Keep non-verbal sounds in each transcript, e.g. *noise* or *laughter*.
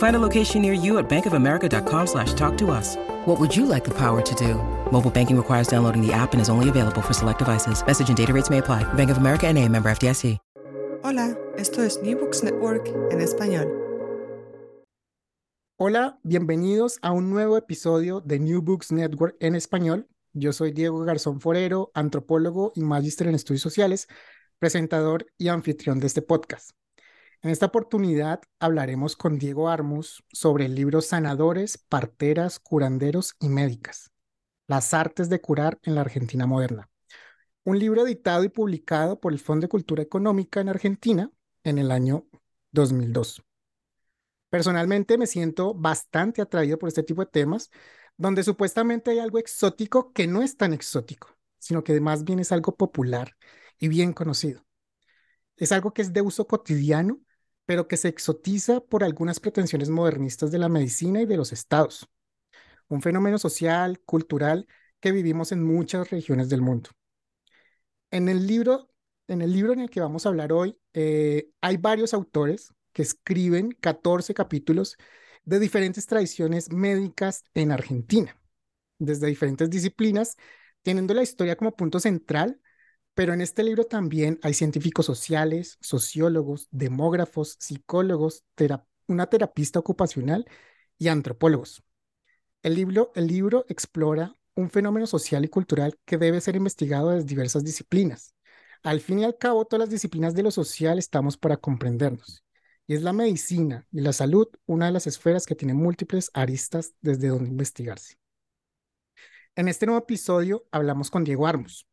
Find a location near you at bankofamerica.com slash talk to us. What would you like the power to do? Mobile banking requires downloading the app and is only available for select devices. Message and data rates may apply. Bank of America and a member FDIC. Hola, esto es New Books Network en español. Hola, bienvenidos a un nuevo episodio de New Books Network en español. Yo soy Diego Garzón Forero, antropólogo y magíster en estudios sociales, presentador y anfitrión de este podcast. En esta oportunidad hablaremos con Diego Armus sobre el libro Sanadores, Parteras, Curanderos y Médicas, las artes de curar en la Argentina moderna. Un libro editado y publicado por el Fondo de Cultura Económica en Argentina en el año 2002. Personalmente me siento bastante atraído por este tipo de temas, donde supuestamente hay algo exótico que no es tan exótico, sino que más bien es algo popular y bien conocido. Es algo que es de uso cotidiano pero que se exotiza por algunas pretensiones modernistas de la medicina y de los estados. Un fenómeno social, cultural, que vivimos en muchas regiones del mundo. En el libro, en el, libro en el que vamos a hablar hoy, eh, hay varios autores que escriben 14 capítulos de diferentes tradiciones médicas en Argentina, desde diferentes disciplinas, teniendo la historia como punto central pero en este libro también hay científicos sociales, sociólogos, demógrafos, psicólogos, una terapista ocupacional y antropólogos. El libro, el libro explora un fenómeno social y cultural que debe ser investigado desde diversas disciplinas. Al fin y al cabo, todas las disciplinas de lo social estamos para comprendernos. Y es la medicina y la salud una de las esferas que tiene múltiples aristas desde donde investigarse. En este nuevo episodio hablamos con Diego Armos,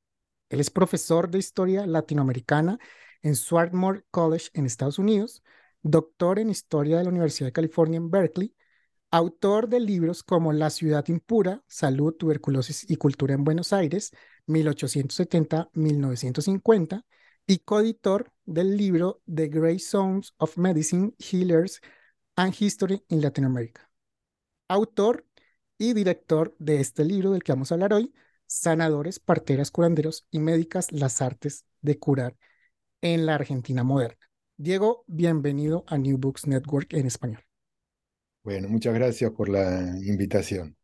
él es profesor de historia latinoamericana en Swarthmore College en Estados Unidos, doctor en historia de la Universidad de California en Berkeley, autor de libros como La ciudad impura, Salud, Tuberculosis y Cultura en Buenos Aires, 1870-1950, y coeditor del libro The Grey Zones of Medicine, Healers and History in Latin America. Autor y director de este libro del que vamos a hablar hoy, sanadores, parteras, curanderos y médicas las artes de curar en la Argentina moderna. Diego, bienvenido a New Books Network en español. Bueno, muchas gracias por la invitación.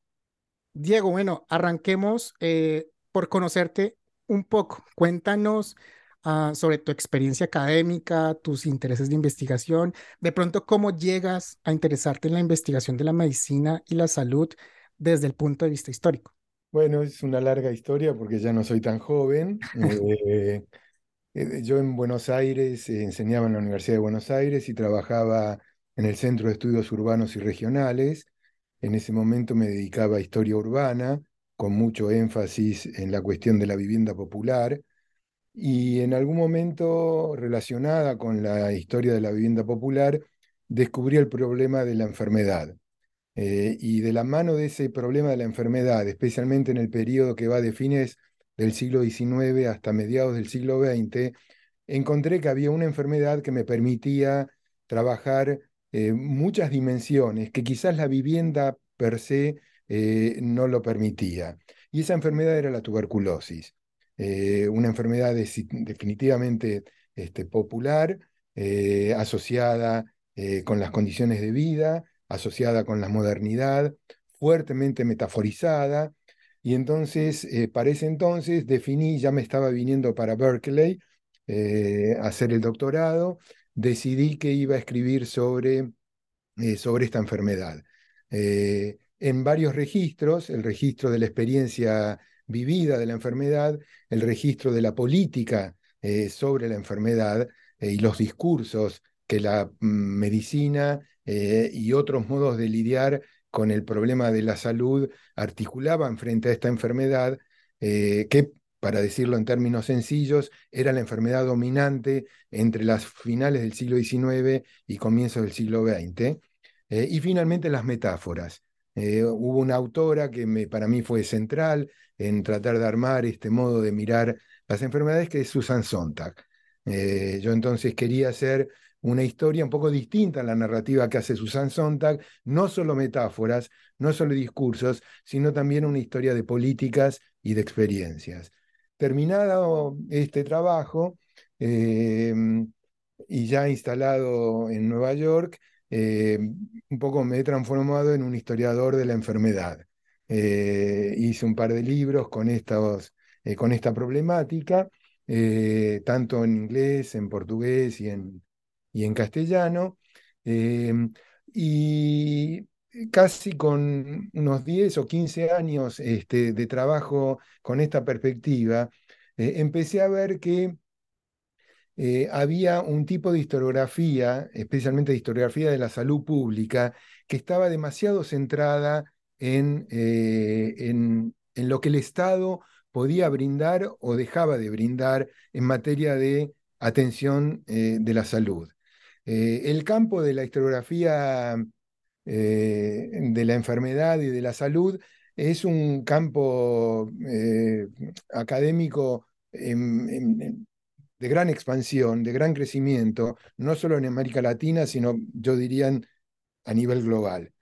Diego, bueno, arranquemos eh, por conocerte un poco. Cuéntanos ah, sobre tu experiencia académica, tus intereses de investigación, de pronto cómo llegas a interesarte en la investigación de la medicina y la salud desde el punto de vista histórico. Bueno, es una larga historia porque ya no soy tan joven. Eh, eh, yo en Buenos Aires eh, enseñaba en la Universidad de Buenos Aires y trabajaba en el Centro de Estudios Urbanos y Regionales. En ese momento me dedicaba a historia urbana, con mucho énfasis en la cuestión de la vivienda popular. Y en algún momento relacionada con la historia de la vivienda popular, descubrí el problema de la enfermedad. Eh, y de la mano de ese problema de la enfermedad, especialmente en el periodo que va de fines del siglo XIX hasta mediados del siglo XX, encontré que había una enfermedad que me permitía trabajar eh, muchas dimensiones que quizás la vivienda per se eh, no lo permitía. Y esa enfermedad era la tuberculosis, una enfermedad definitivamente este, popular, asociada con las condiciones de vida, asociada con la modernidad, fuertemente metaforizada, y entonces, eh, para ese entonces, definí, ya me estaba viniendo para Berkeley eh, a hacer el doctorado, decidí que iba a escribir sobre, eh, sobre esta enfermedad. en varios registros, el registro de la experiencia vivida de la enfermedad, el registro de la política sobre la enfermedad y los discursos que la mm, medicina y otros modos de lidiar con el problema de la salud articulaban frente a esta enfermedad, eh, que, para decirlo en términos sencillos, era la enfermedad dominante entre las finales del siglo XIX y comienzos del siglo XX. Eh, y finalmente las metáforas. Eh, hubo una autora que me, para mí fue central en tratar de armar este modo de mirar las enfermedades, que es Susan Sontag. yo entonces quería hacer una historia un poco distinta a la narrativa que hace Susan Sontag, no solo metáforas, no solo discursos, sino también una historia de políticas y de experiencias. Terminado este trabajo em, y ya instalado en Nueva York, em, un poco me he transformado en un historiador de la enfermedad. Eh, hice un par de libros con, estos, eh, con esta problemática, eh, tanto en inglés, en portugués y en, y en castellano. Em, y casi con unos 10 o 15 años este, de trabajo con esta perspectiva, eh, empecé a ver que eh, había un tipo de historiografía, especialmente de historiografía de la salud pública, que estaba demasiado centrada en, eh, en, en lo que el Estado podía brindar o dejaba de brindar en materia de atención de la salud. Eh, el campo de la historiografía eh, de la enfermedad y de la salud es un campo eh, académico de gran expansión, de gran crecimiento, no solo en América Latina, sino yo diría a nivel global.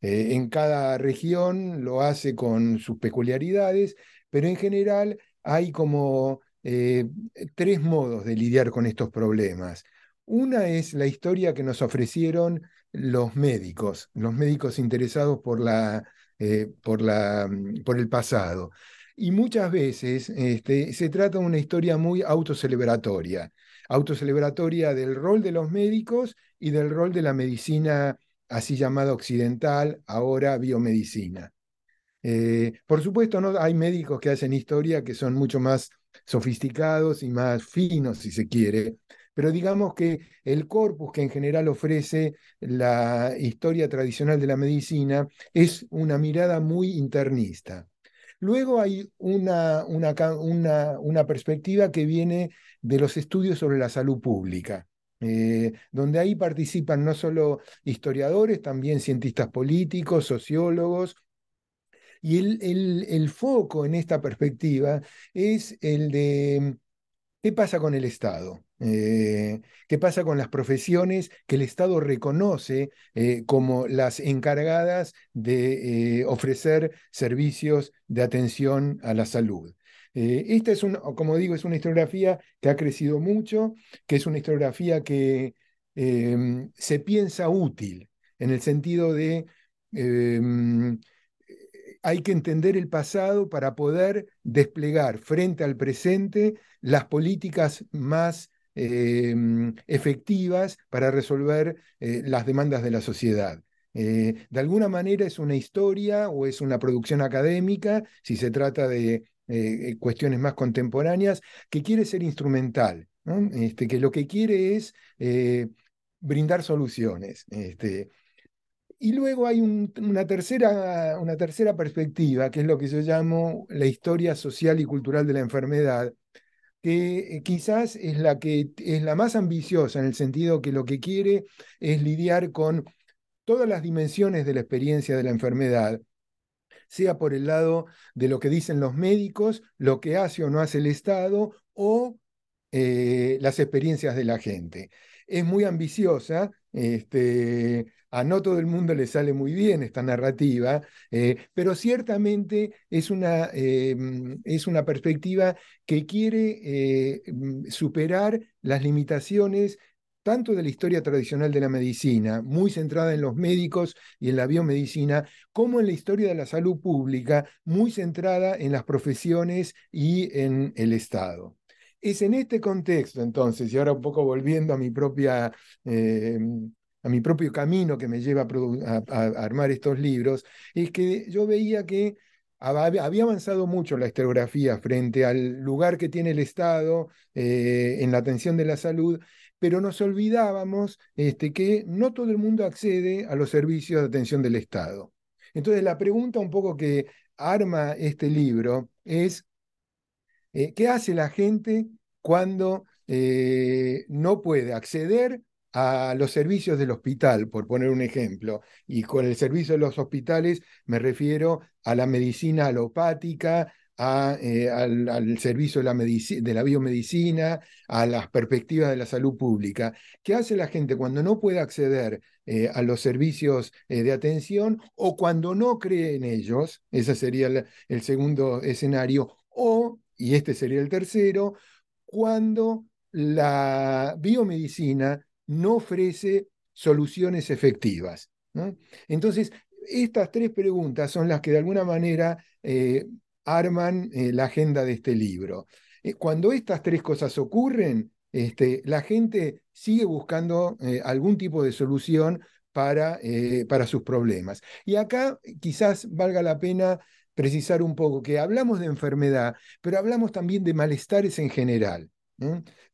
en cada región lo hace con sus peculiaridades, pero en general hay como tres modos de lidiar con estos problemas. Una es la historia que nos ofrecieron los médicos, los médicos interesados por, la, eh, mm, por el pasado. Y muchas veces este, se trata de una historia muy autocelebratoria, autocelebratoria del rol de los médicos y del rol de la medicina así llamada occidental, ahora biomedicina. Eh, por supuesto, ¿no? hay médicos que hacen historia que son mucho más sofisticados y más finos, si se quiere, pero digamos que el corpus que en general ofrece la historia tradicional de la medicina es una mirada muy internista. Luego hay una, una, una, perspectiva que viene de los estudios sobre la salud pública, eh, donde ahí participan no solo historiadores, también cientistas políticos, sociólogos, y el, el, foco en esta perspectiva es el de qué pasa con el Estado. Eh, ¿Qué pasa con las profesiones que el Estado reconoce eh, como las encargadas de eh, ofrecer servicios de atención a la salud? esta es, como digo, es una historiografía que ha crecido mucho, que es una historiografía que em, se piensa útil en el sentido de em, hay que entender el pasado para poder desplegar frente al presente las políticas más Em, efectivas para resolver eh, las demandas de la sociedad. Eh, de alguna manera es una historia o es una producción académica, si se trata de eh, cuestiones más contemporáneas, que quiere ser instrumental, este, que lo que quiere es brindar soluciones. Este, y luego hay una, tercera, una tercera perspectiva, que es lo que yo llamo la historia social y cultural de la enfermedad, que eh, quizás es la que es la más ambiciosa en el sentido que lo que quiere es lidiar con todas las dimensiones de la experiencia de la enfermedad, sea por el lado de lo que dicen los médicos, lo que hace o no hace el Estado o eh, las experiencias de la gente. Es muy ambiciosa, este, a no todo el mundo le sale muy bien esta narrativa, eh, pero ciertamente es una, eh, es una perspectiva que quiere eh, mm, superar las limitaciones tanto de la historia tradicional de la medicina, muy centrada en los médicos y en la biomedicina, como en la historia de la salud pública, muy centrada en las profesiones y en el Estado. Es en este contexto, entonces, y ahora un poco volviendo a mi propia... a mi propio camino que me lleva a, armar estos libros, es que yo veía que había avanzado mucho la historiografía frente al lugar que tiene el Estado eh, en la atención de la salud, pero nos olvidábamos este, que no todo el mundo accede a los servicios de atención del Estado. Entonces, la pregunta un poco que arma este libro es, eh, ¿qué hace la gente cuando eh, no puede acceder a los servicios del hospital, por poner un ejemplo. Y con el servicio de los hospitales me refiero a la medicina alopática, eh, al, servicio de la, de la, biomedicina, a las perspectivas de la salud pública. ¿Qué hace la gente cuando no puede acceder eh, a los servicios eh, de atención o cuando no cree en ellos? Ese sería el segundo escenario. O, y este sería el tercero, cuando la biomedicina no ofrece soluciones efectivas. Entonces, estas tres preguntas son las que de alguna manera eh, arman eh, la agenda de este libro. Eh, cuando estas tres cosas ocurren, este, la gente sigue buscando algún tipo de solución para, para sus problemas. Y acá quizás valga la pena precisar un poco que hablamos de enfermedad, pero hablamos también de malestares en general.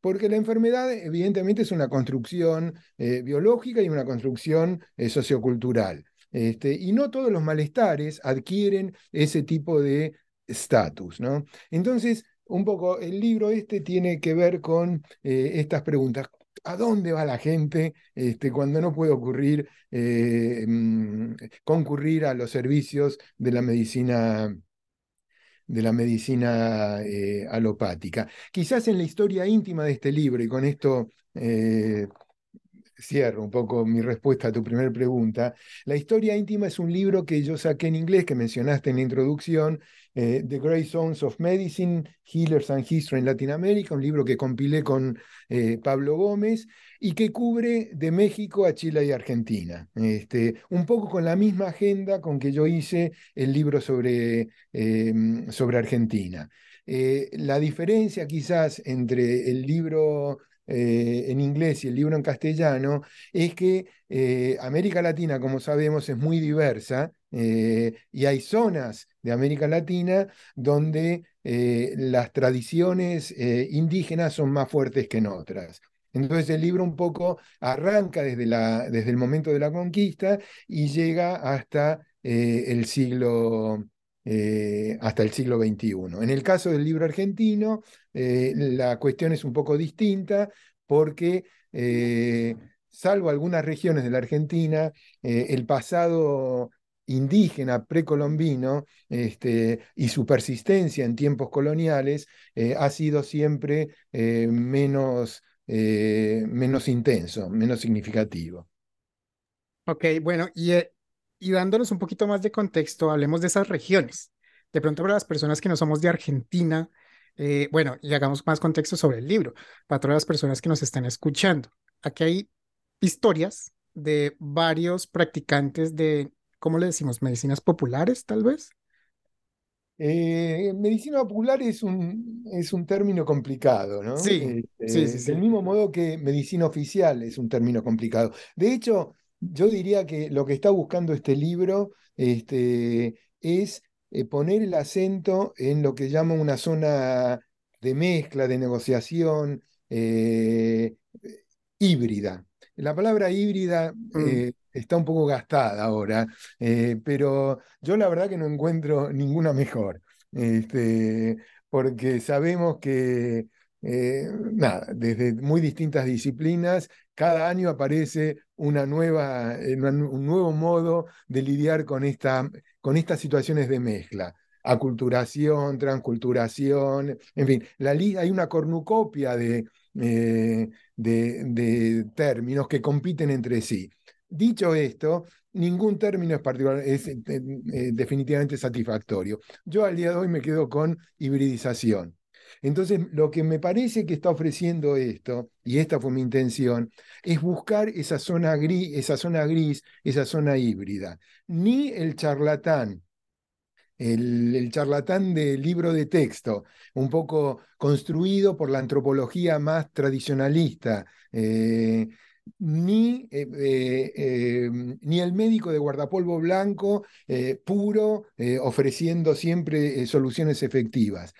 Porque la enfermedad evidentemente es una construcción eh, biológica y una construcción eh, sociocultural. Este, y no todos los malestares adquieren ese tipo de estatus. ¿no? Entonces, un poco el libro este tiene que ver con eh, estas preguntas. ¿A dónde va la gente este, cuando no puede ocurrir, mm, concurrir a los servicios de la medicina de la medicina eh, alopática. Quizás en la historia íntima de este libro, y con esto eh, cierro un poco mi respuesta a tu primera pregunta, la historia íntima es un libro que yo saqué en inglés, que mencionaste en la introducción, eh, The Great Zones of Medicine, Healers and History en Latinoamérica, un libro que compilé con Pablo Gómez y que cubre de México a Chile y Argentina. Este, un poco con la misma agenda con que yo hice el libro sobre, em, sobre Argentina. Eh, la diferencia quizás entre el libro eh, en inglés y el libro en castellano es que eh, América Latina, como sabemos, es muy diversa y hay zonas de América Latina donde las tradiciones indígenas son más fuertes que en otras. Entonces el libro un poco arranca desde, la, desde el momento de la conquista y llega hasta eh, el siglo eh, hasta el siglo XXI. En el caso del libro argentino, eh, la cuestión es un poco distinta porque, salvo algunas regiones de la Argentina, el pasado indígena precolombino este, y su persistencia en tiempos coloniales ha sido siempre menos eh, menos intenso, menos significativo. Ok, bueno, y, eh, y dándonos un poquito más de contexto, hablemos de esas regiones. De pronto para las personas que no somos de Argentina, eh, bueno, y hagamos más contexto sobre el libro, para todas las personas que nos están escuchando. Aquí hay historias de varios practicantes de, ¿cómo le decimos? Medicinas populares, tal vez. Eh, medicina popular es un, es un término complicado, ¿no? Sí, sí, sí, Del mismo modo que medicina oficial es un término complicado. De hecho, yo diría que lo que está buscando este libro este, es eh, poner el acento en lo que llama una zona de mezcla, de negociación eh, híbrida. La palabra híbrida mm. está un poco gastada ahora, eh, pero yo la verdad que no encuentro ninguna mejor, este, porque sabemos que, eh, nada, desde muy distintas disciplinas, cada año aparece una nueva, eh, un nuevo modo de lidiar con, esta, con estas situaciones de mezcla. Aculturación, transculturación, en fin, la, hay una cornucopia de, de, de, términos que compiten entre sí. Dicho esto, ningún término es, particular, es eh, eh, definitivamente satisfactorio. Yo al día de hoy me quedo con hibridización. Entonces, lo que me parece que está ofreciendo esto, y esta fue mi intención, es buscar esa zona gris, esa zona, gris, esa zona híbrida. Ni el charlatán el, charlatán del libro de texto, un poco construido por la antropología más tradicionalista, eh, ni, eh, eh, ni, el médico de guardapolvo blanco puro ofreciendo siempre soluciones efectivas.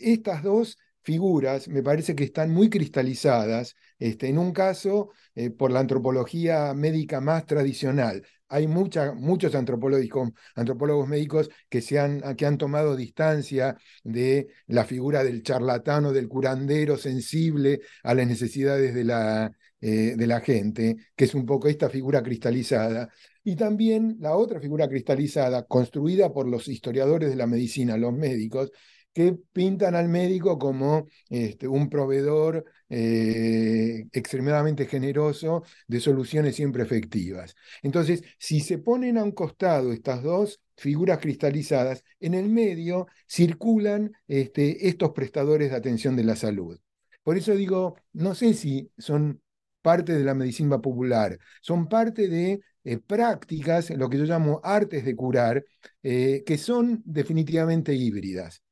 Estas dos figuras me parece que están muy cristalizadas, este, en un caso por la antropología médica más tradicional, hay muchos antropólogos, médicos que, se han, que han tomado distancia de la figura del charlatano, del curandero sensible a las necesidades de la, eh, de la gente, que es un poco esta figura cristalizada. Y también la otra figura cristalizada, construida por los historiadores de la medicina, los médicos, que pintan al médico como este, un proveedor eh, extremadamente generoso de soluciones siempre efectivas. Entonces, si se ponen a un costado estas dos figuras cristalizadas, en el medio circulan este, estos prestadores de atención de la salud. Por eso digo, no sé si son parte de la medicina popular, son parte de eh, prácticas, lo que yo llamo artes de curar, eh, que son definitivamente híbridas.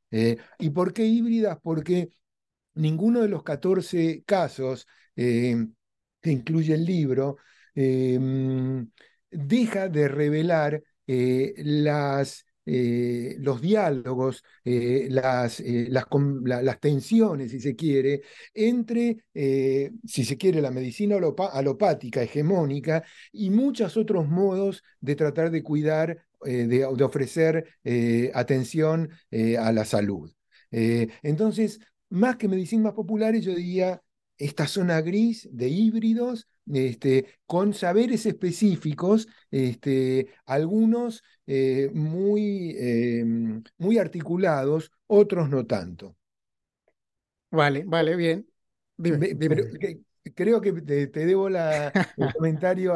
¿Y por qué híbridas? Porque ninguno de los 14 casos eh, que incluye el libro em, deja de revelar eh, las, los diálogos, las, las, tensiones, si se quiere, entre, si se quiere, la medicina alopática hegemónica y muchos otros modos de tratar de cuidar eh, de, ofrecer eh, atención eh, a la salud. entonces, más que medicinas populares, yo diría esta zona gris de híbridos, este, con saberes específicos, este, algunos muy, muy articulados, otros no tanto. Vale, vale, bien. creo que te, debo la, el comentario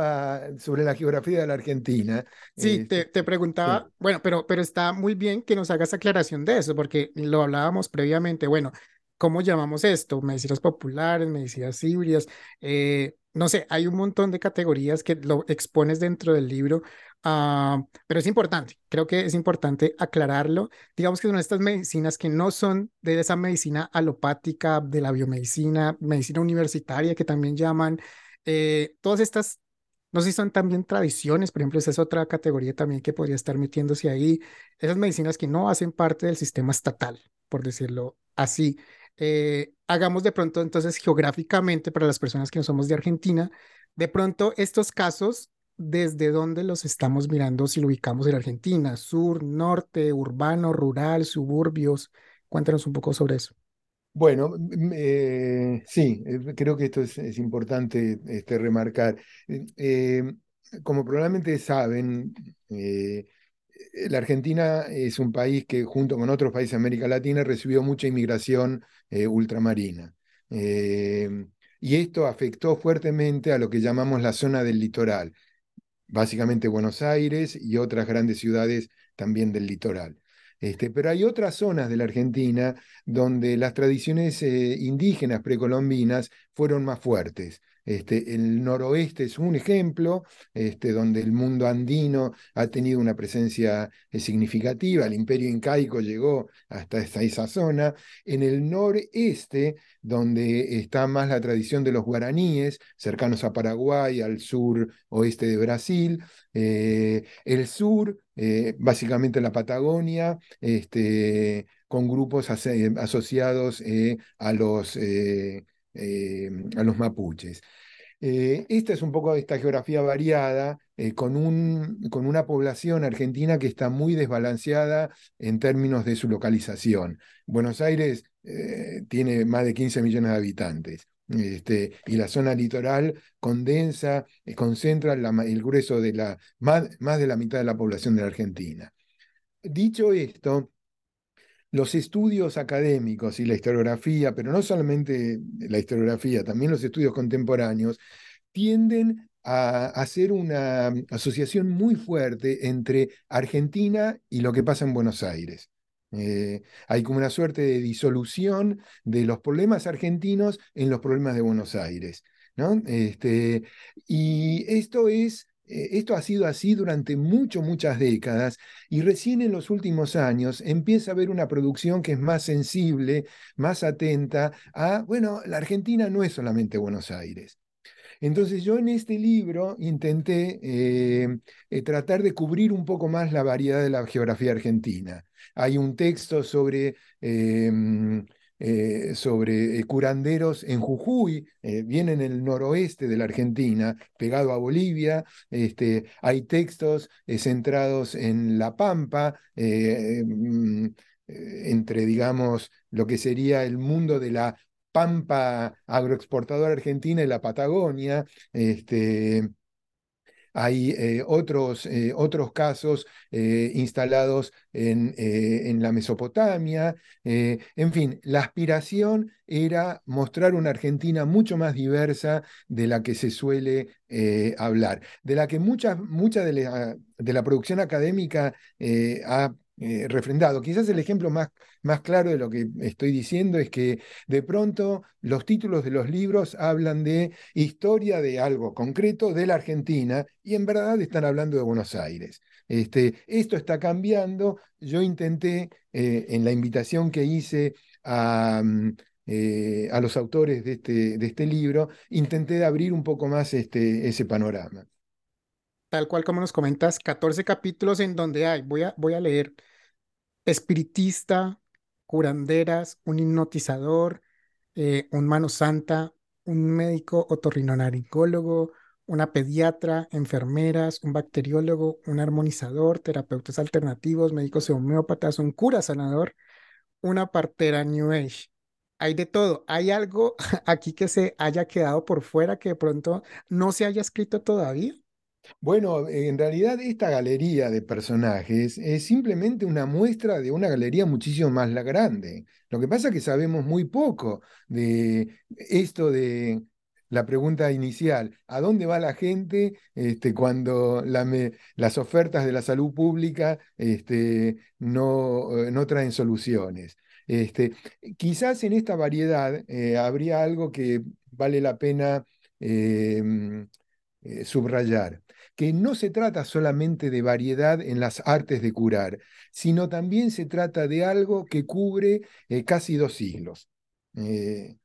sobre la geografía de la Argentina. Sí, te, este, preguntaba, bueno, pero, pero está muy bien que nos hagas aclaración de eso, porque lo hablábamos previamente, bueno, ¿cómo llamamos esto? Medicinas populares, medicinas híbridas, eh, no sé, hay un montón de categorías que lo expones dentro del libro, ah, pero es importante, creo que es importante aclararlo. Digamos que son estas medicinas que no son de esa medicina alopática, de la biomedicina, medicina universitaria que también llaman, eh, todas estas, no sé si son también tradiciones, por ejemplo, esa es otra categoría también que podría estar metiéndose ahí, esas medicinas que no hacen parte del sistema estatal, por decirlo así. Eh, hagamos de pronto entonces geográficamente para las personas que no somos de Argentina, de pronto estos casos, ¿desde dónde los estamos mirando si lo ubicamos en Argentina? Sur, norte, urbano, rural, suburbios. Cuéntanos un poco sobre eso. Bueno, eh, sí, eh, creo que esto es, importante este, remarcar. como probablemente saben, la Argentina es un país que junto con otros países de América Latina recibió mucha inmigración eh, ultramarina. Eh, y esto afectó fuertemente a lo que llamamos la zona del litoral, básicamente Buenos Aires y otras grandes ciudades también del litoral. Este, pero hay otras zonas de la Argentina donde las tradiciones eh, indígenas precolombinas fueron más fuertes. Este, el noroeste es un ejemplo, este, donde el mundo andino ha tenido una presencia eh, significativa, el imperio incaico llegó hasta esa, zona. En el noreste, donde está más la tradición de los guaraníes, cercanos a Paraguay, al sur oeste de Brasil, eh, el sur, eh, básicamente la Patagonia, este, con grupos asociados a los a los mapuches. Eh, esta es un poco esta geografía variada, eh, con, un, con, una población argentina que está muy desbalanceada en términos de su localización. Buenos Aires tiene más de 15 millones de habitantes. Este, y la zona litoral condensa, concentra el grueso de la, más, más de la mitad de la población de la Argentina. Dicho esto, los estudios académicos y la historiografía, pero no solamente la historiografía, también los estudios contemporáneos, tienden a hacer una asociación muy fuerte entre Argentina y lo que pasa en Buenos Aires. Eh, hay como una suerte de disolución de los problemas argentinos en los problemas de Buenos Aires. ¿no? Este, y esto es esto ha sido así durante mucho, muchas décadas y recién en los últimos años empieza a haber una producción que es más sensible, más atenta a, bueno, la Argentina no es solamente Buenos Aires. Entonces yo en este libro intenté eh, eh, tratar de cubrir un poco más la variedad de la geografía argentina. Hay un texto sobre eh, sobre curanderos en Jujuy, vienen en el noroeste de la Argentina, pegado a Bolivia. Este, hay textos centrados en La Pampa, mm, entre, digamos, lo que sería el mundo de la Pampa agroexportadora argentina y la Patagonia. Este, hay eh, otros, eh, otros, casos eh, instalados en, en, la Mesopotamia. en fin, la aspiración era mostrar una Argentina mucho más diversa de la que se suele hablar, de la que mucha, de, la, de la producción académica ha eh, refrendado. Quizás el ejemplo más, más claro de lo que estoy diciendo es que de pronto los títulos de los libros hablan de historia de algo concreto de la Argentina y en verdad están hablando de Buenos Aires. Este, esto está cambiando. Yo intenté eh, en la invitación que hice a... Mm, eh, a los autores de este, de este libro, intenté abrir un poco más este, ese panorama tal cual como nos comentas, 14 capítulos en donde hay, voy a, voy a leer espiritista, curanderas, un hipnotizador, eh, un mano santa, un médico otorrinolaringólogo, una pediatra, enfermeras, un bacteriólogo, un armonizador, terapeutas alternativos, médicos homeópatas, un cura sanador, una partera New Age. Hay de todo. ¿Hay algo *laughs* aquí que se haya quedado por fuera que de pronto no se haya escrito todavía? Bueno, en realidad esta galería de personajes es simplemente una muestra de una galería muchísimo más grande. Lo que pasa es que sabemos muy poco de esto de la pregunta inicial, ¿a dónde va la gente este, cuando las ofertas de la salud pública este, no, eh, no, traen soluciones? Este, quizás en esta variedad eh, habría algo que vale la pena em, eh, subrayar que no se trata solamente de variedad en las artes de curar, sino también se trata de algo que cubre eh, casi dos siglos. Eh,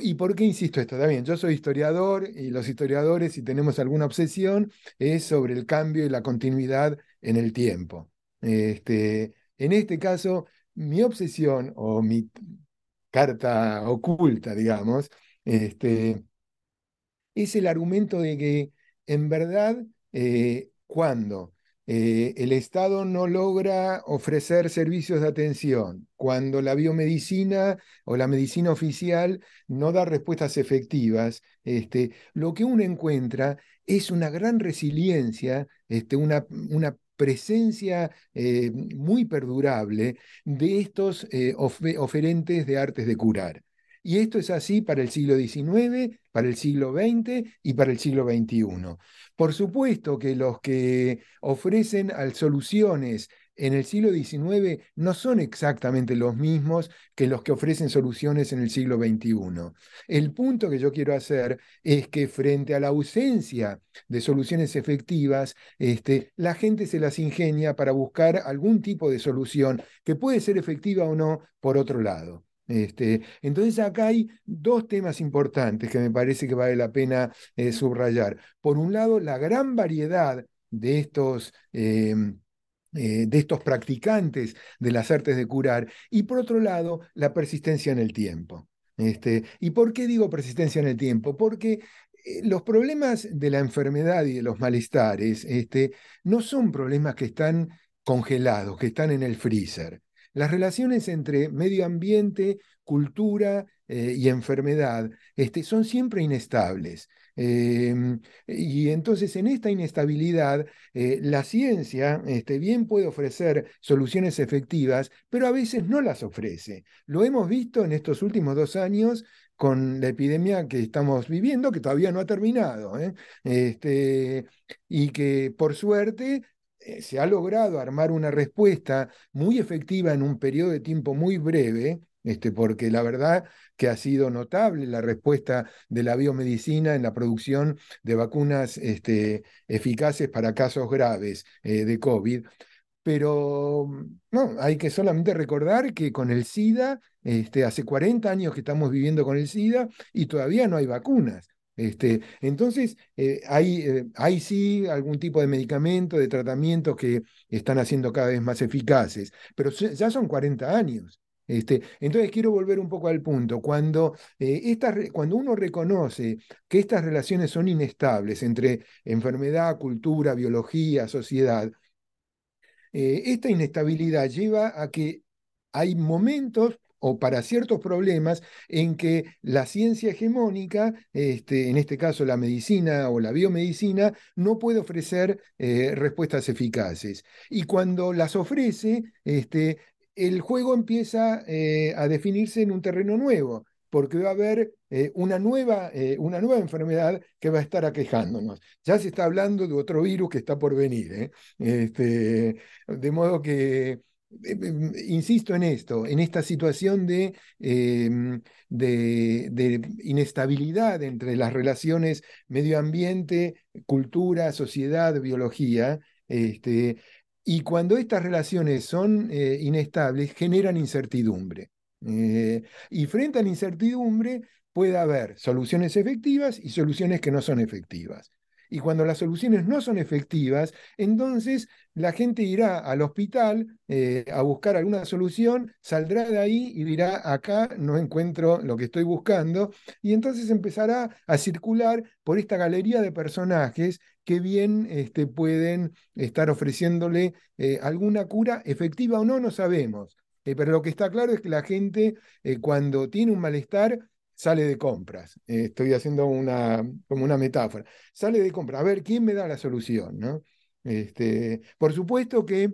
¿Y por qué insisto esto? También, yo soy historiador y los historiadores, si tenemos alguna obsesión, es sobre el cambio y la continuidad en el tiempo. Este, en este caso, mi obsesión o mi carta oculta, digamos, este, es el argumento de que en verdad, eh, cuando eh, el Estado no logra ofrecer servicios de atención, cuando la biomedicina o la medicina oficial no da respuestas efectivas, este, lo que uno encuentra es una gran resiliencia, este, una, presencia eh, muy perdurable de estos oferentes de artes de curar. Y esto es así para el siglo XIX, para el siglo XX y para el siglo XXI. Por supuesto que los que ofrecen soluciones en el siglo XIX no son exactamente los mismos que los que ofrecen soluciones en el siglo XXI. El punto que yo quiero hacer es que frente a la ausencia de soluciones efectivas, este, la gente se las ingenia para buscar algún tipo de solución que puede ser efectiva o no por otro lado. Este, entonces acá hay dos temas importantes que me parece que vale la pena eh, subrayar. Por un lado, la gran variedad de estos, em, eh, de estos practicantes de las artes de curar y por otro lado, la persistencia en el tiempo. Este, ¿Y por qué digo persistencia en el tiempo? Porque eh, los problemas de la enfermedad y de los malestares este, no son problemas que están congelados, que están en el freezer. Las relaciones entre medio ambiente, cultura eh, y enfermedad este, son siempre inestables. Em, y entonces en esta inestabilidad, eh, la ciencia este, bien puede ofrecer soluciones efectivas, pero a veces no las ofrece. Lo hemos visto en estos últimos dos años con la epidemia que estamos viviendo, que todavía no ha terminado, ¿eh? este, y que por suerte se ha logrado armar una respuesta muy efectiva en un periodo de tiempo muy breve, este, porque la verdad que ha sido notable la respuesta de la biomedicina en la producción de vacunas este, eficaces para casos graves de COVID. Pero no, hay que solamente recordar que con el SIDA, este, hace 40 años que estamos viviendo con el SIDA y todavía no hay vacunas. Este, entonces, eh, hay, eh, hay, sí algún tipo de medicamento, de tratamientos que están haciendo cada vez más eficaces, pero ya son 40 años. Este, entonces quiero volver un poco al punto. Cuando, eh, cuando uno reconoce que estas relaciones son inestables entre enfermedad, cultura, biología, sociedad, esta inestabilidad lleva a que hay momentos o para ciertos problemas en que la ciencia hegemónica, este, en este caso la medicina o la biomedicina, no puede ofrecer eh, respuestas eficaces. Y cuando las ofrece, este, el juego empieza eh, a definirse en un terreno nuevo porque va a haber eh, una, nueva, una nueva enfermedad que va a estar aquejándonos. Ya se está hablando de otro virus que está por venir. Este, de modo que, insisto en esto, en esta situación de, em, de, inestabilidad entre las relaciones medio ambiente, cultura, sociedad, biología, este, y cuando estas relaciones son inestables, generan incertidumbre. Eh, y frente a la incertidumbre puede haber soluciones efectivas y soluciones que no son efectivas. Y cuando las soluciones no son efectivas, entonces la gente irá al hospital eh, a buscar alguna solución, saldrá de ahí y dirá, acá no encuentro lo que estoy buscando, y entonces empezará a circular por esta galería de personajes que bien este, pueden estar ofreciéndole eh, alguna cura efectiva o no, no sabemos. Eh, pero lo que está claro es que la gente cuando tiene un malestar sale de compras. Eh, estoy haciendo una, como una metáfora. Sale de compras. A ver, ¿quién me da la solución? ¿no? Este, por supuesto que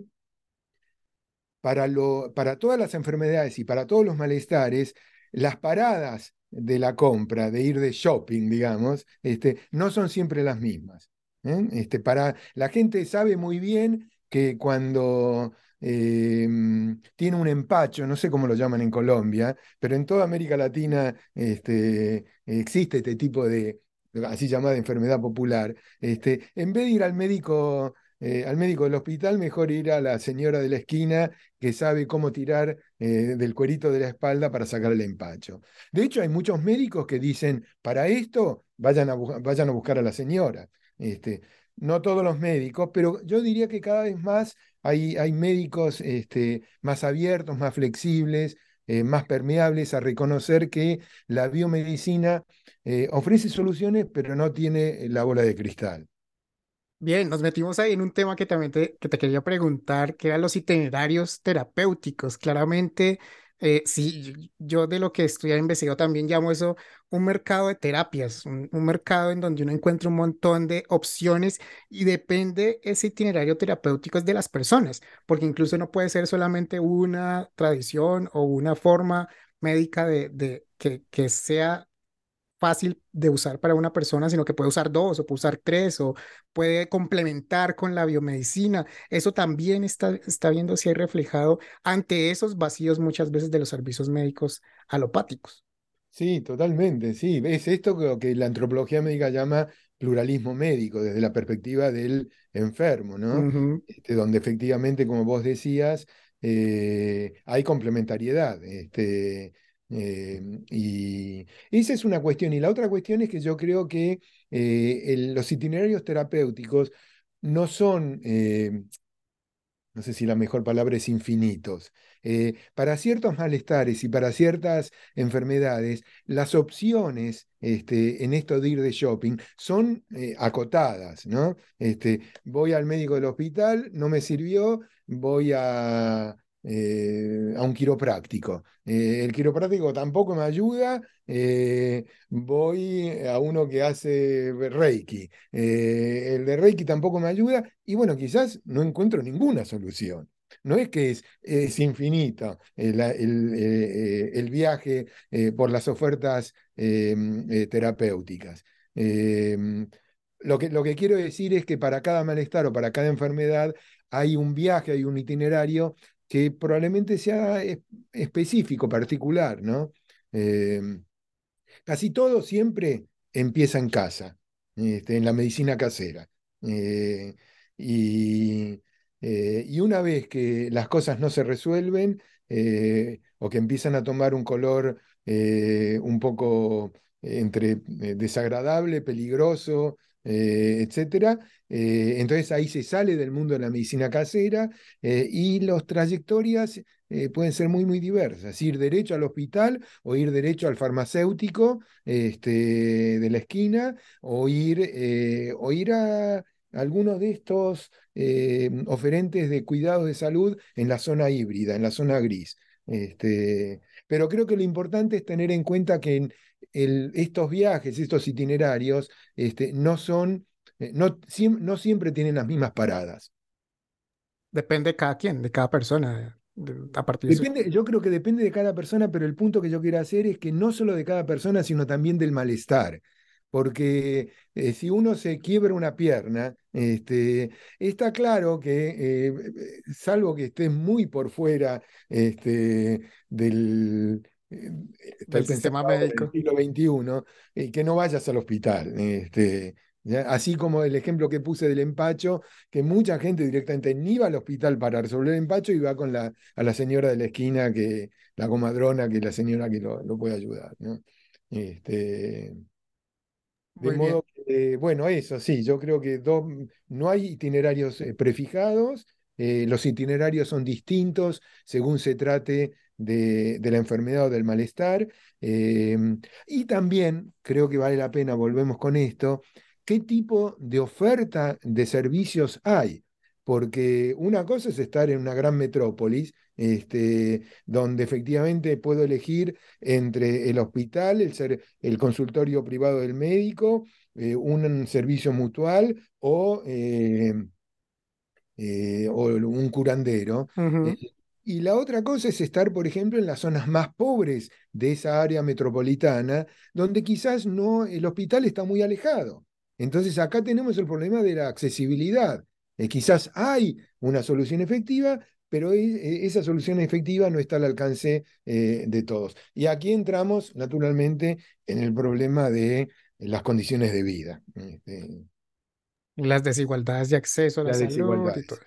para, lo, para todas las enfermedades y para todos los malestares, las paradas de la compra, de ir de shopping, digamos, este, no son siempre las mismas. Este, para, la gente sabe muy bien que cuando Em, tiene un empacho, no sé cómo lo llaman en Colombia, pero en toda América Latina este, existe este tipo de, así llamada enfermedad popular. Este, en vez de ir al médico, eh, al médico del hospital, mejor ir a la señora de la esquina que sabe cómo tirar eh, del cuerito de la espalda para sacar el empacho. De hecho, hay muchos médicos que dicen, para esto, vayan a, vayan a buscar a la señora. Este, no todos los médicos, pero yo diría que cada vez más hay, hay médicos este, más abiertos, más flexibles, eh, más permeables a reconocer que la biomedicina eh, ofrece soluciones, pero no tiene la bola de cristal. Bien, nos metimos ahí en un tema que también te, que te quería preguntar, que eran los itinerarios terapéuticos. Claramente, eh, sí, yo de lo que estudié investigado también llamo eso un mercado de terapias, un, mercado en donde uno encuentra un montón de opciones y depende ese itinerario terapéutico de las personas, porque incluso no puede ser solamente una tradición o una forma médica de, que sea fácil de usar para una persona, sino que puede usar dos o puede usar tres o puede complementar con la biomedicina. Eso también está, está viéndose ahí reflejado ante esos vacíos muchas veces de los servicios médicos alopáticos. Sí, totalmente, sí. Es esto que, que la antropología médica llama pluralismo médico, desde la perspectiva del enfermo, ¿no? Este, donde efectivamente, como vos decías, eh, hay complementariedad. Este, Em, y esa es una cuestión. Y la otra cuestión es que yo creo que eh, los itinerarios terapéuticos no son, em, no sé si la mejor palabra es infinitos. Eh, para ciertos malestares y para ciertas enfermedades, las opciones este, en esto de ir de shopping son eh, acotadas, ¿no? Este, voy al médico del hospital, no me sirvió, voy a eh, a un quiropráctico. Eh, el quiropráctico tampoco me ayuda, eh, voy a uno que hace Reiki. el de Reiki tampoco me ayuda y bueno, quizás no encuentro ninguna solución. No es que es, es infinito el, el, viaje por las ofertas terapéuticas. lo que, lo que quiero decir es que para cada malestar o para cada enfermedad hay un viaje, hay un itinerario que probablemente sea específico, particular, ¿no? Em, casi todo siempre empieza en casa, este, en la medicina casera. Eh, y, eh, y, una vez que las cosas no se resuelven eh, o que empiezan a tomar un color un poco entre desagradable, peligroso, etcétera, entonces ahí se sale del mundo de la medicina casera y las trayectorias pueden ser muy, muy diversas. Ir derecho al hospital o ir derecho al farmacéutico este, de la esquina o ir, o ir a algunos de estos eh, oferentes de cuidados de salud en la zona híbrida, en la zona gris. Este, pero creo que lo importante es tener en cuenta que en estos viajes, estos itinerarios, este, no son, eh, no, no, siempre tienen las mismas paradas. Depende de cada quien, de cada persona. a partir depende, Yo creo que depende de cada persona, pero el punto que yo quiero hacer es que no solo de cada persona, sino también del malestar porque eh, si uno se quiebra una pierna, este, está claro que, eh, salvo que estés muy por fuera este, del, eh, del sistema médico del siglo XXI, que no vayas al hospital. Este, Así como el ejemplo que puse del empacho, que mucha gente directamente ni va al hospital para resolver el empacho y va con la, a la señora de la esquina, que, la comadrona, que es la señora que lo, lo puede ayudar. ¿no? Este, de modo que, bueno, eso sí, yo creo que no hay itinerarios eh, prefijados, eh, los itinerarios son distintos según se trate de, la enfermedad o del malestar. Em, y también creo que vale la pena, volvemos con esto, qué tipo de oferta de servicios hay porque una cosa es estar en una gran metrópolis, este, donde efectivamente puedo elegir entre el hospital, el, el consultorio privado del médico, eh, un servicio mutual o, eh, eh, o un curandero. Y la otra cosa es estar, por ejemplo, en las zonas más pobres de esa área metropolitana, donde quizás no, el hospital está muy alejado. Entonces acá tenemos el problema de la accesibilidad. Eh, quizás hay una solución efectiva, pero e, e, esa solución efectiva no está al alcance eh, de todos. Y aquí entramos, naturalmente, en el problema de las condiciones de vida. Este, las desigualdades de acceso a la salud y todo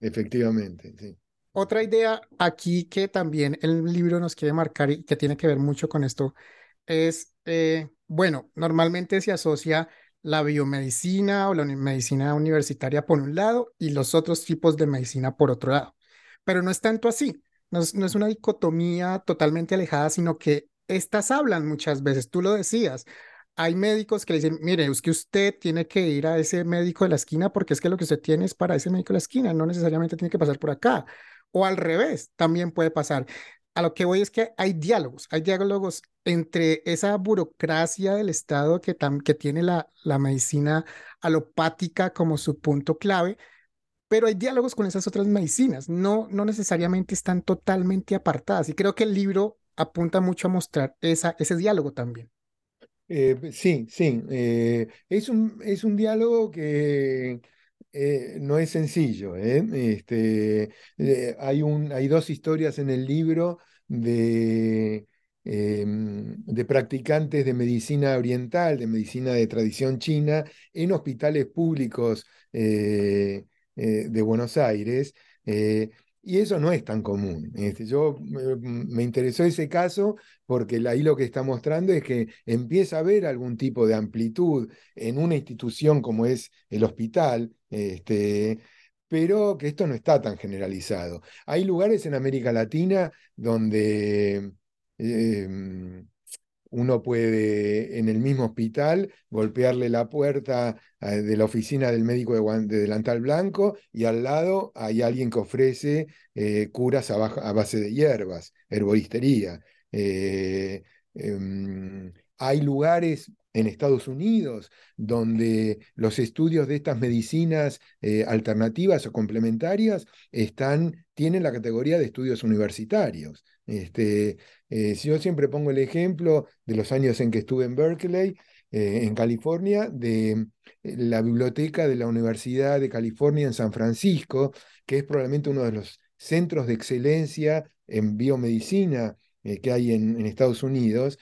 Efectivamente, sí. Otra idea aquí que también el libro nos quiere marcar y que tiene que ver mucho con esto es, eh, bueno, normalmente se asocia la biomedicina o la medicina universitaria por un lado y los otros tipos de medicina por otro lado. Pero no es tanto así, no es, una dicotomía totalmente alejada, sino que estas hablan muchas veces, tú lo decías, hay médicos que le dicen, mire, es que usted tiene que ir a ese médico de la esquina porque es que lo que usted tiene es para ese médico de la esquina, no necesariamente tiene que pasar por acá. O al revés, también puede pasar a lo que voy es que hay diálogos, hay diálogos entre esa burocracia del Estado que, que tiene la, la medicina alopática como su punto clave, pero hay diálogos con esas otras medicinas, no, no necesariamente están totalmente apartadas. Y creo que el libro apunta mucho a mostrar esa, ese diálogo también. Eh, sí, sí. Eh, es, un, es un diálogo que eh, no es sencillo. ¿eh? Este, eh, hay, un, hay dos historias en el libro de, em, de practicantes de medicina oriental, de medicina de tradición china, en hospitales públicos de Buenos Aires. Y eso no es tan común. Este, yo me interesó ese caso porque ahí lo que está mostrando es que empieza a haber algún tipo de amplitud en una institución como es el hospital, este, pero que esto no está tan generalizado. Hay lugares en América Latina donde em, uno puede en el mismo hospital golpearle la puerta eh, de la oficina del médico de, delantal blanco y al lado hay alguien que ofrece eh, curas a, base de hierbas, herboristería. Eh, em, hay lugares en Estados Unidos donde los estudios de estas medicinas alternativas o complementarias tienen la categoría de estudios universitarios. Este, eh, yo siempre pongo el ejemplo de los años en que estuve en Berkeley, en California de la biblioteca de la Universidad de California en San Francisco, que es probablemente uno de los centros de excelencia en biomedicina que hay en, Estados Unidos,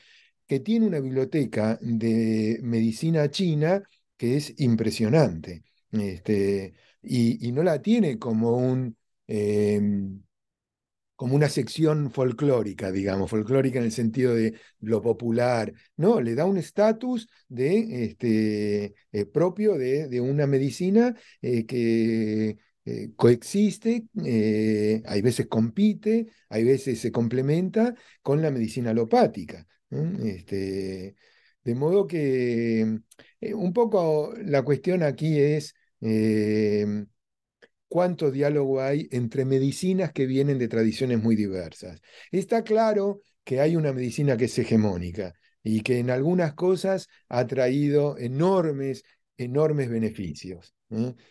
que tiene una biblioteca de medicina china que es impresionante. Este, y, no la tiene como un, em, como una sección folclórica, digamos, folclórica en el sentido de lo popular. No, le da un estatus de, este, eh, propio de, una medicina eh, que eh, coexiste, hay veces compite, hay veces se complementa con la medicina alopática. Este, de modo que un poco la cuestión aquí es cuánto diálogo hay entre medicinas que vienen de tradiciones muy diversas. Está claro que hay una medicina que es hegemónica y que en algunas cosas ha traído enormes, enormes beneficios.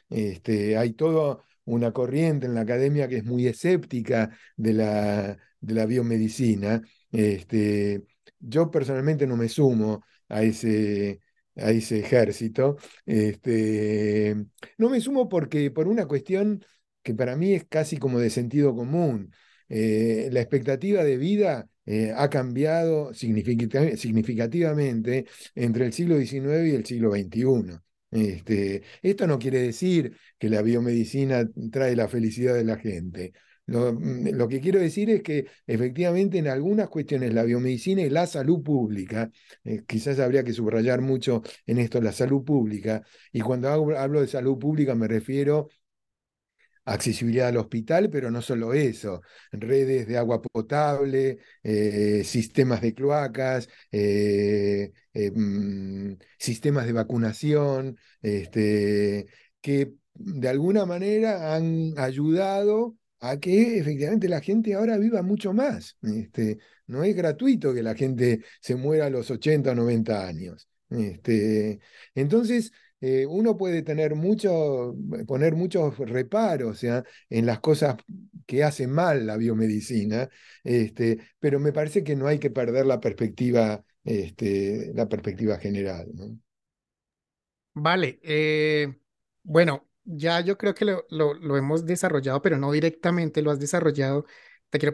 Este, hay toda una corriente en la academia que es muy escéptica de la, de la biomedicina. Este, yo personalmente no me sumo a ese, a ese ejército. Este, no me sumo porque por una cuestión que para mí es casi como de sentido común. Eh, la expectativa de vida eh, ha cambiado significativamente entre el siglo XIX y el siglo XXI. Este, esto no quiere decir que la biomedicina trae la felicidad de la gente. Mm, lo, que quiero decir es que efectivamente en algunas cuestiones la biomedicina y la salud pública, eh, quizás habría que subrayar mucho en esto la salud pública, y cuando hablo, de salud pública me refiero a accesibilidad al hospital, pero no solo eso, redes de agua potable, eh, sistemas de cloacas, eh, mm, sistemas de vacunación, este, que de alguna manera han ayudado a que efectivamente la gente ahora viva mucho más. Este, no es gratuito que la gente se muera a los 80 o 90 años. Este, entonces, eh, uno puede tener mucho, poner muchos reparos en las cosas que hace mal la biomedicina, este, pero me parece que no hay que perder la perspectiva, este, la perspectiva general. Vale, eh, bueno, ya yo creo que lo, lo, hemos desarrollado, pero no directamente lo has desarrollado. Te quiero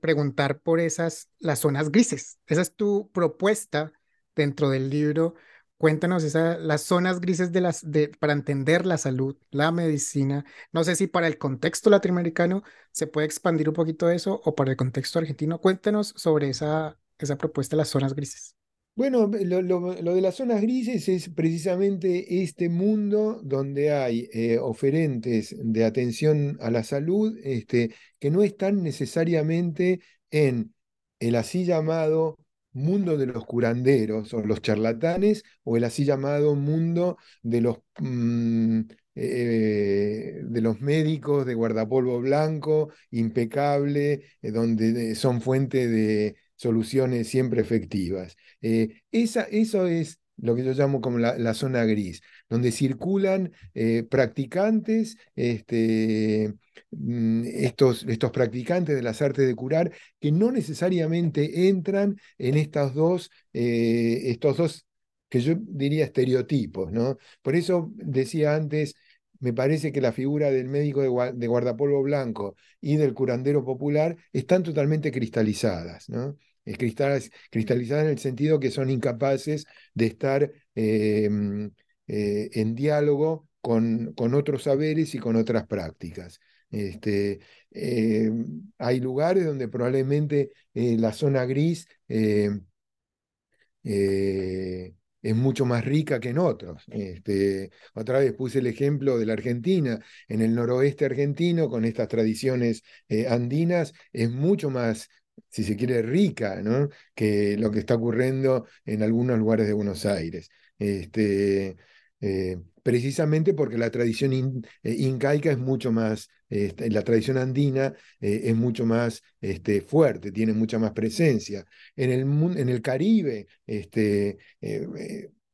preguntar por esas, las zonas grises. Esa es tu propuesta dentro del libro. Cuéntanos esa, las zonas grises de las, de, para entender la salud, la medicina. No sé si para el contexto latinoamericano se puede expandir un poquito eso o para el contexto argentino. Cuéntanos sobre esa, esa propuesta de las zonas grises. Bueno, lo, de las zonas grises es precisamente este mundo donde hay eh, oferentes de atención a la salud este, que no están necesariamente en el así llamado mundo de los curanderos o los charlatanes o el así llamado mundo de los, mm, eh, de los médicos de guardapolvo blanco, impecable, eh, donde son fuente de soluciones siempre efectivas. Eh, esa, eso es lo que yo llamo como la, zona gris, donde circulan eh, practicantes, este, mm, estos, estos, practicantes de las artes de curar, que no necesariamente entran en estas dos, eh, estos dos, que yo diría estereotipos, ¿no? Por eso decía antes, me parece que la figura del médico de, guardapolvo blanco y del curandero popular están totalmente cristalizadas, ¿no? Cristalizadas en el sentido que son incapaces de estar em, eh, en diálogo con, con, otros saberes y con otras prácticas. Este, em, hay lugares donde probablemente eh, la zona gris em, eh, es mucho más rica que en otros. Este, otra vez puse el ejemplo de la Argentina. En el noroeste argentino, con estas tradiciones andinas, es mucho más si se quiere, rica, ¿no? que lo que está ocurriendo en algunos lugares de Buenos Aires. Este, eh, precisamente porque la tradición eh, incaica es mucho más, este, la tradición andina eh, es mucho más este, fuerte, tiene mucha más presencia. En el, en el Caribe, este,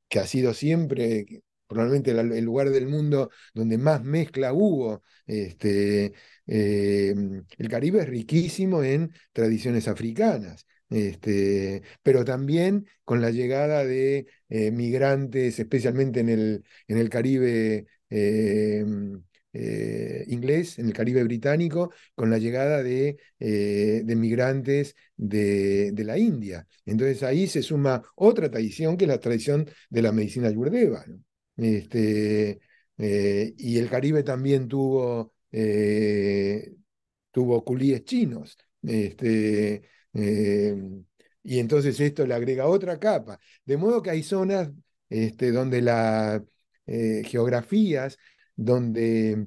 que ha sido siempre probablemente el lugar del mundo donde más mezcla hubo, este, Em, el Caribe es riquísimo en tradiciones africanas. Este, pero también con la llegada de eh, migrantes, especialmente en el, en el Caribe eh, eh, inglés, en el Caribe británico, con la llegada de, de migrantes de, de, la India. Entonces ahí se suma otra tradición, que es la tradición de la medicina ayurveda. ¿no? Este, y el Caribe también tuvo, tuvo culíes chinos. Este, Em, y entonces esto le agrega otra capa. De modo que hay zonas este, donde las eh, geografías, donde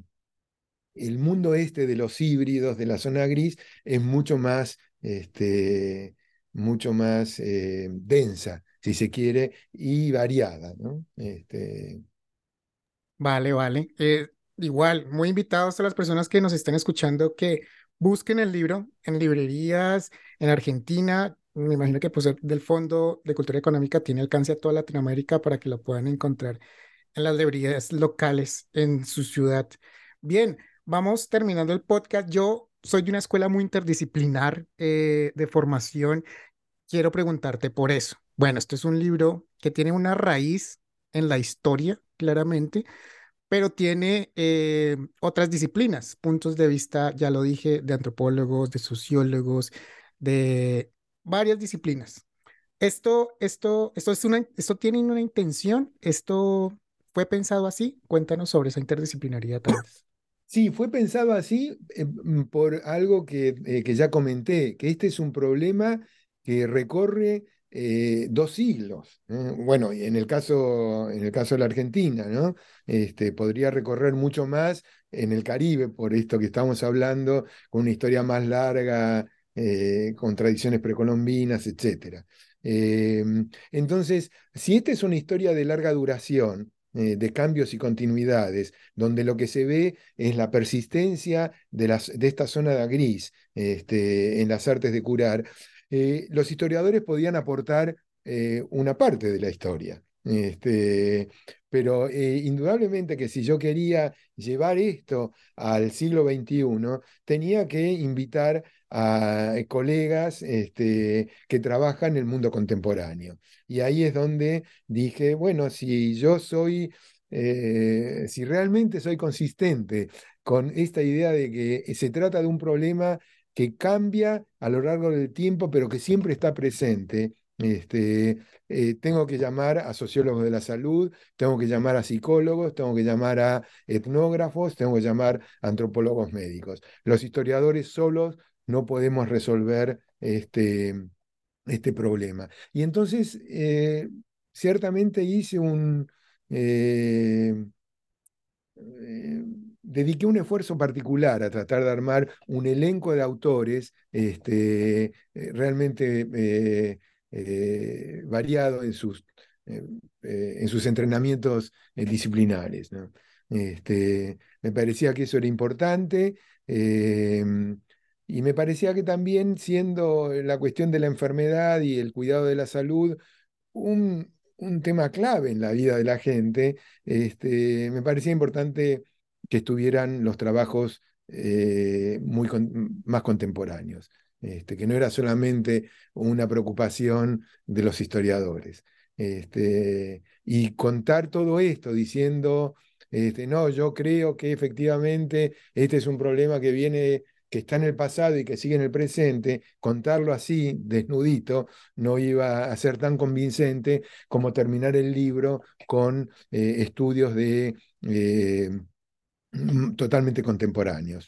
el mundo este de los híbridos, de la zona gris, es mucho más, este, mucho más eh, densa, si se quiere, y variada. ¿no? Este... Vale, vale. Eh, igual, muy invitados a las personas que nos estén escuchando que busquen el libro en librerías en Argentina. Me imagino que pues, del Fondo de Cultura Económica tiene alcance a toda Latinoamérica para que lo puedan encontrar en las librerías locales en su ciudad. Bien, vamos terminando el podcast. Yo soy de una escuela muy interdisciplinar eh, de formación. Quiero preguntarte por eso. Bueno, esto es un libro que tiene una raíz en la historia, claramente, pero tiene eh, otras disciplinas, puntos de vista, ya lo dije, de antropólogos, de sociólogos, de varias disciplinas. Esto, esto, esto, es una, esto tiene una intención, esto fue pensado así. Cuéntanos sobre esa interdisciplinaridad. Sí, fue pensado así eh, mm, por algo que, eh, que ya comenté, que este es un problema que recorre eh, dos siglos. Bueno, en el, caso, en el caso de la Argentina, ¿no? Este, podría recorrer mucho más en el Caribe, por esto que estamos hablando, con una historia más larga, eh, con tradiciones precolombinas, etc. Entonces, si esta es una historia de larga duración, eh, de cambios y continuidades, donde lo que se ve es la persistencia de, las, de esta zona de gris este, en las artes de curar, eh, los historiadores podían aportar eh, una parte de la historia. Este, pero eh, indudablemente que si yo quería llevar esto al siglo XXI, tenía que invitar a colegas este, que trabajan en el mundo contemporáneo. Y ahí es donde dije, bueno, si yo soy, si realmente soy consistente con esta idea de que se trata de un problema que cambia a lo largo del tiempo, pero que siempre está presente. Este, eh, tengo que llamar a sociólogos de la salud, tengo que llamar a psicólogos, tengo que llamar a etnógrafos, tengo que llamar a antropólogos médicos. Los historiadores solos no podemos resolver este, este problema. Y entonces, eh, ciertamente hice un... Eh, dediqué un esfuerzo particular a tratar de armar un elenco de autores este, eh, realmente eh, eh, variado en sus, en sus entrenamientos disciplinares. Este, me parecía que eso era importante em, y me parecía que también siendo la cuestión de la enfermedad y el cuidado de la salud un, un tema clave en la vida de la gente, este, me parecía importante que estuvieran los trabajos eh, muy más contemporáneos, este, que no era solamente una preocupación de los historiadores. Este, y contar todo esto diciendo, este, no, yo creo que efectivamente este es un problema que viene que está en el pasado y que sigue en el presente, contarlo así, desnudito, no iba a ser tan convincente como terminar el libro con eh, estudios de eh, totalmente contemporáneos.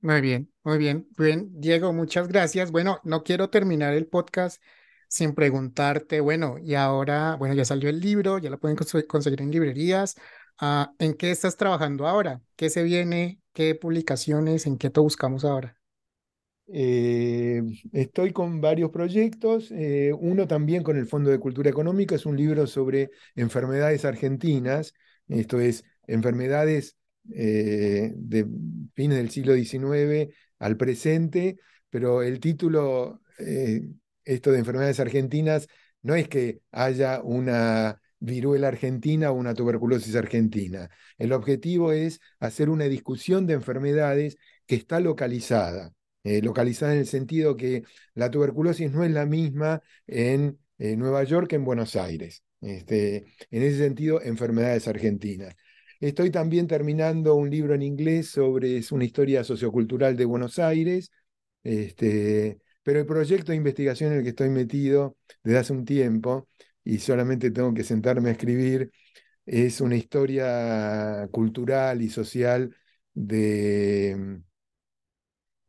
Muy bien, muy bien. Bien, Diego, muchas gracias. Bueno, no quiero terminar el podcast sin preguntarte, bueno, y ahora, bueno, ya salió el libro, ya lo pueden conseguir en librerías. Ah, ¿En qué estás trabajando ahora? ¿Qué se viene? ¿Qué publicaciones? ¿En qué te buscamos ahora? Eh, estoy con varios proyectos, eh, uno también con el Fondo de Cultura Económica, es un libro sobre enfermedades argentinas, esto es, enfermedades eh, de fines del siglo XIX al presente, pero el título, eh, esto de enfermedades argentinas, no es que haya una viruela argentina o una tuberculosis argentina. El objetivo es hacer una discusión de enfermedades que está localizada. localizada en el sentido que la tuberculosis no es la misma en Nueva York que en Buenos Aires. Este, en ese sentido, enfermedades argentinas. Estoy también terminando un libro en inglés sobre es una historia sociocultural de Buenos Aires, este, pero el proyecto de investigación en el que estoy metido desde hace un tiempo, y solamente tengo que sentarme a escribir, es una historia cultural y social de,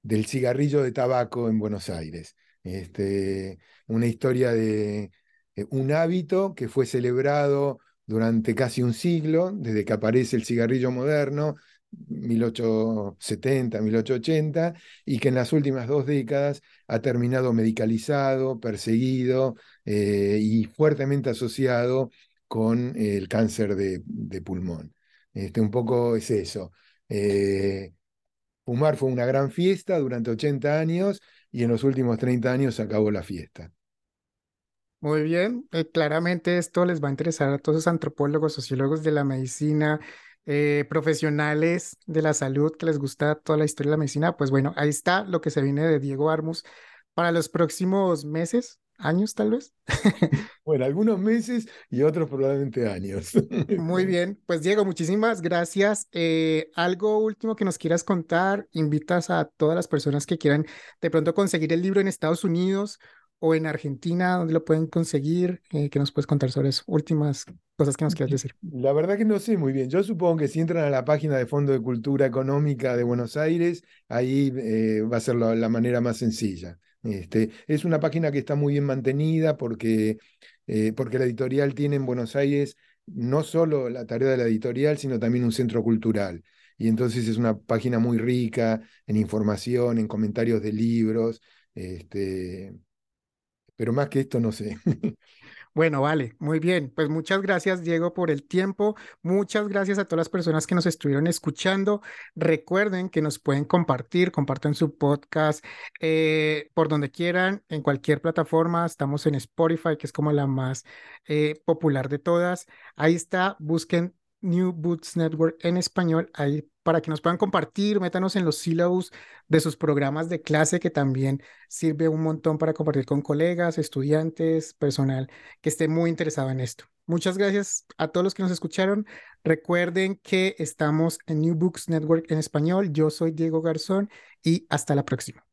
del cigarrillo de tabaco en Buenos Aires. Este, una historia de eh, un hábito que fue celebrado durante casi un siglo, desde que aparece el cigarrillo moderno, 1870, 1880, y que en las últimas dos décadas ha terminado medicalizado, perseguido eh, y fuertemente asociado con el cáncer de, pulmón. Este, un poco es eso. Eh, fumar fue una gran fiesta durante 80 años y en los últimos 30 años acabó la fiesta. Muy bien, eh, claramente esto les va a interesar a todos los antropólogos, sociólogos de la medicina, eh, profesionales de la salud que les gusta toda la historia de la medicina. Pues bueno, ahí está lo que se viene de Diego Armus para los próximos meses, años tal vez. *laughs* Bueno, algunos meses y otros probablemente años. *laughs* Muy bien, pues Diego, muchísimas gracias. Eh, algo último que nos quieras contar, invitas a todas las personas que quieran de pronto conseguir el libro en Estados Unidos o en Argentina, ¿dónde lo pueden conseguir? Eh, ¿Qué nos puedes contar sobre eso? Últimas cosas que nos quieras decir. La verdad que no sé muy bien. Yo supongo que si entran a la página de Fondo de Cultura Económica de Buenos Aires, ahí eh, va a ser la, manera más sencilla. Este, es una página que está muy bien mantenida porque, eh, porque la editorial tiene en Buenos Aires no solo la tarea de la editorial, sino también un centro cultural. Y entonces es una página muy rica en información, en comentarios de libros. Este, pero más que esto no sé. *laughs* Bueno, vale, muy bien. Pues muchas gracias, Diego, por el tiempo. Muchas gracias a todas las personas que nos estuvieron escuchando. Recuerden que nos pueden compartir, compartan su podcast eh, por donde quieran, en cualquier plataforma. Estamos en Spotify, que es como la más eh, popular de todas. Ahí está, busquen New Boots Network en español, ahí para que nos puedan compartir, métanos en los sílabos de sus programas de clase, que también sirve un montón para compartir con colegas, estudiantes, personal que esté muy interesado en esto. Muchas gracias a todos los que nos escucharon. Recuerden que estamos en New Books Network en español. Yo soy Diego Garzón y hasta la próxima.